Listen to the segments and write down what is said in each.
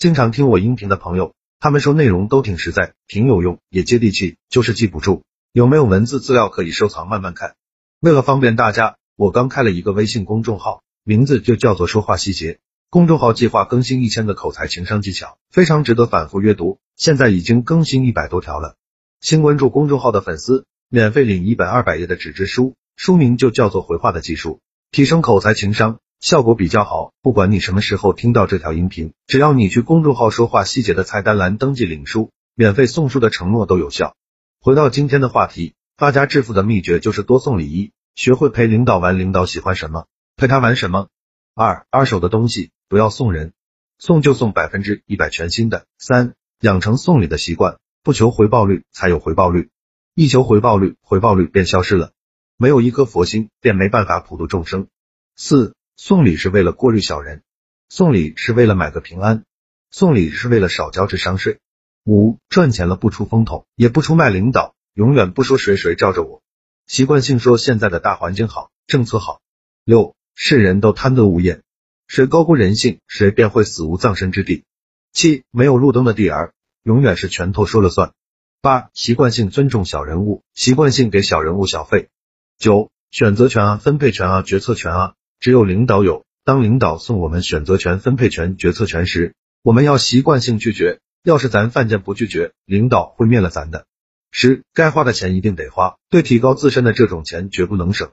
经常听我音频的朋友，他们说内容都挺实在，挺有用，也接地气，就是记不住。有没有文字资料可以收藏慢慢看？为了方便大家，我刚开了一个微信公众号，名字就叫做说话细节。公众号计划更新一千个口才情商技巧，非常值得反复阅读。现在已经更新一百多条了。新关注公众号的粉丝，免费领一本二百页的纸质书，书名就叫做回话的技术，提升口才情商，效果比较好。不管你什么时候听到这条音频，只要你去公众号说话细节的菜单栏登记领书，免费送书的承诺都有效。回到今天的话题，发家致富的秘诀就是多送礼一，学会陪领导玩，领导喜欢什么，陪他玩什么。二二手的东西。不要送人，送就送百分之一百全新的。三，养成送礼的习惯，不求回报率才有回报率，一求回报率，回报率便消失了。没有一颗佛心，便没办法普度众生。四，送礼是为了过滤小人，送礼是为了买个平安，送礼是为了少交智商税。五，赚钱了不出风头，也不出卖领导，永远不说谁谁罩着我，习惯性说现在的大环境好，政策好。六，世人都贪得无厌。谁高估人性，谁便会死无葬身之地。七，没有路灯的地儿，永远是拳头说了算。八，习惯性尊重小人物，习惯性给小人物小费。九，选择权啊，分配权啊，决策权啊，只有领导有。当领导送我们选择权、分配权、决策权时，我们要习惯性拒绝。要是咱犯贱不拒绝，领导会灭了咱的。十，该花的钱一定得花，对提高自身的这种钱绝不能省。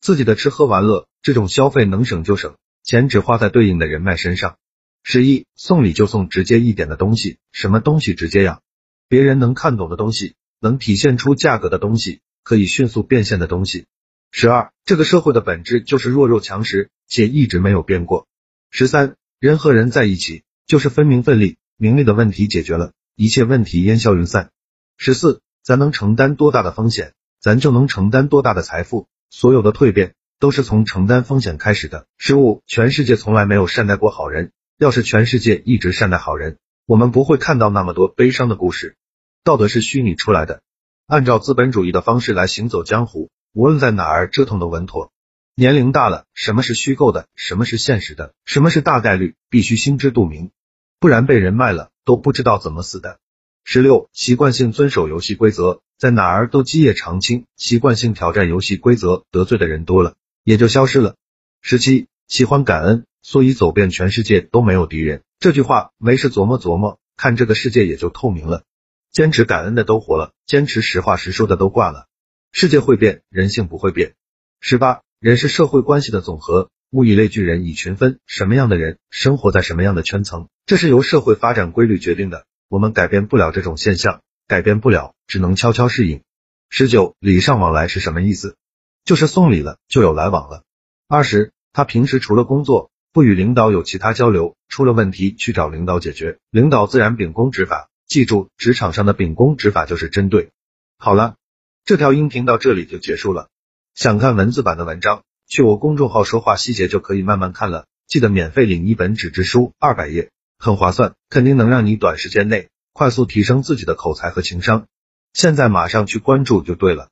自己的吃喝玩乐这种消费能省就省。钱只花在对应的人脉身上。十一，送礼就送直接一点的东西，什么东西直接呀？别人能看懂的东西，能体现出价格的东西，可以迅速变现的东西。十二，这个社会的本质就是弱肉强食，且一直没有变过。十三，人和人在一起就是分名分利，名利的问题解决了，一切问题烟消云散。十四，咱能承担多大的风险，咱就能承担多大的财富，所有的蜕变。都是从承担风险开始的。十五，全世界从来没有善待过好人。要是全世界一直善待好人，我们不会看到那么多悲伤的故事。道德是虚拟出来的，按照资本主义的方式来行走江湖，无论在哪儿折腾都稳妥。年龄大了，什么是虚构的，什么是现实的，什么是大概率，必须心知肚明，不然被人卖了都不知道怎么死的。十六，习惯性遵守游戏规则，在哪儿都基业长青。习惯性挑战游戏规则，得罪的人多了。也就消失了。十七，喜欢感恩，所以走遍全世界都没有敌人。这句话没事琢磨琢磨，看这个世界也就透明了。坚持感恩的都活了，坚持实话实说的都挂了。世界会变，人性不会变。十八，人是社会关系的总和，物以类聚，人以群分。什么样的人生活在什么样的圈层，这是由社会发展规律决定的。我们改变不了这种现象，改变不了，只能悄悄适应。十九，礼尚往来是什么意思？就是送礼了，就有来往了。二十，他平时除了工作，不与领导有其他交流，出了问题去找领导解决，领导自然秉公执法。记住，职场上的秉公执法就是针对。好了，这条音频到这里就结束了。想看文字版的文章，去我公众号说话细节就可以慢慢看了。记得免费领一本纸质书，二百页，很划算，肯定能让你短时间内快速提升自己的口才和情商。现在马上去关注就对了。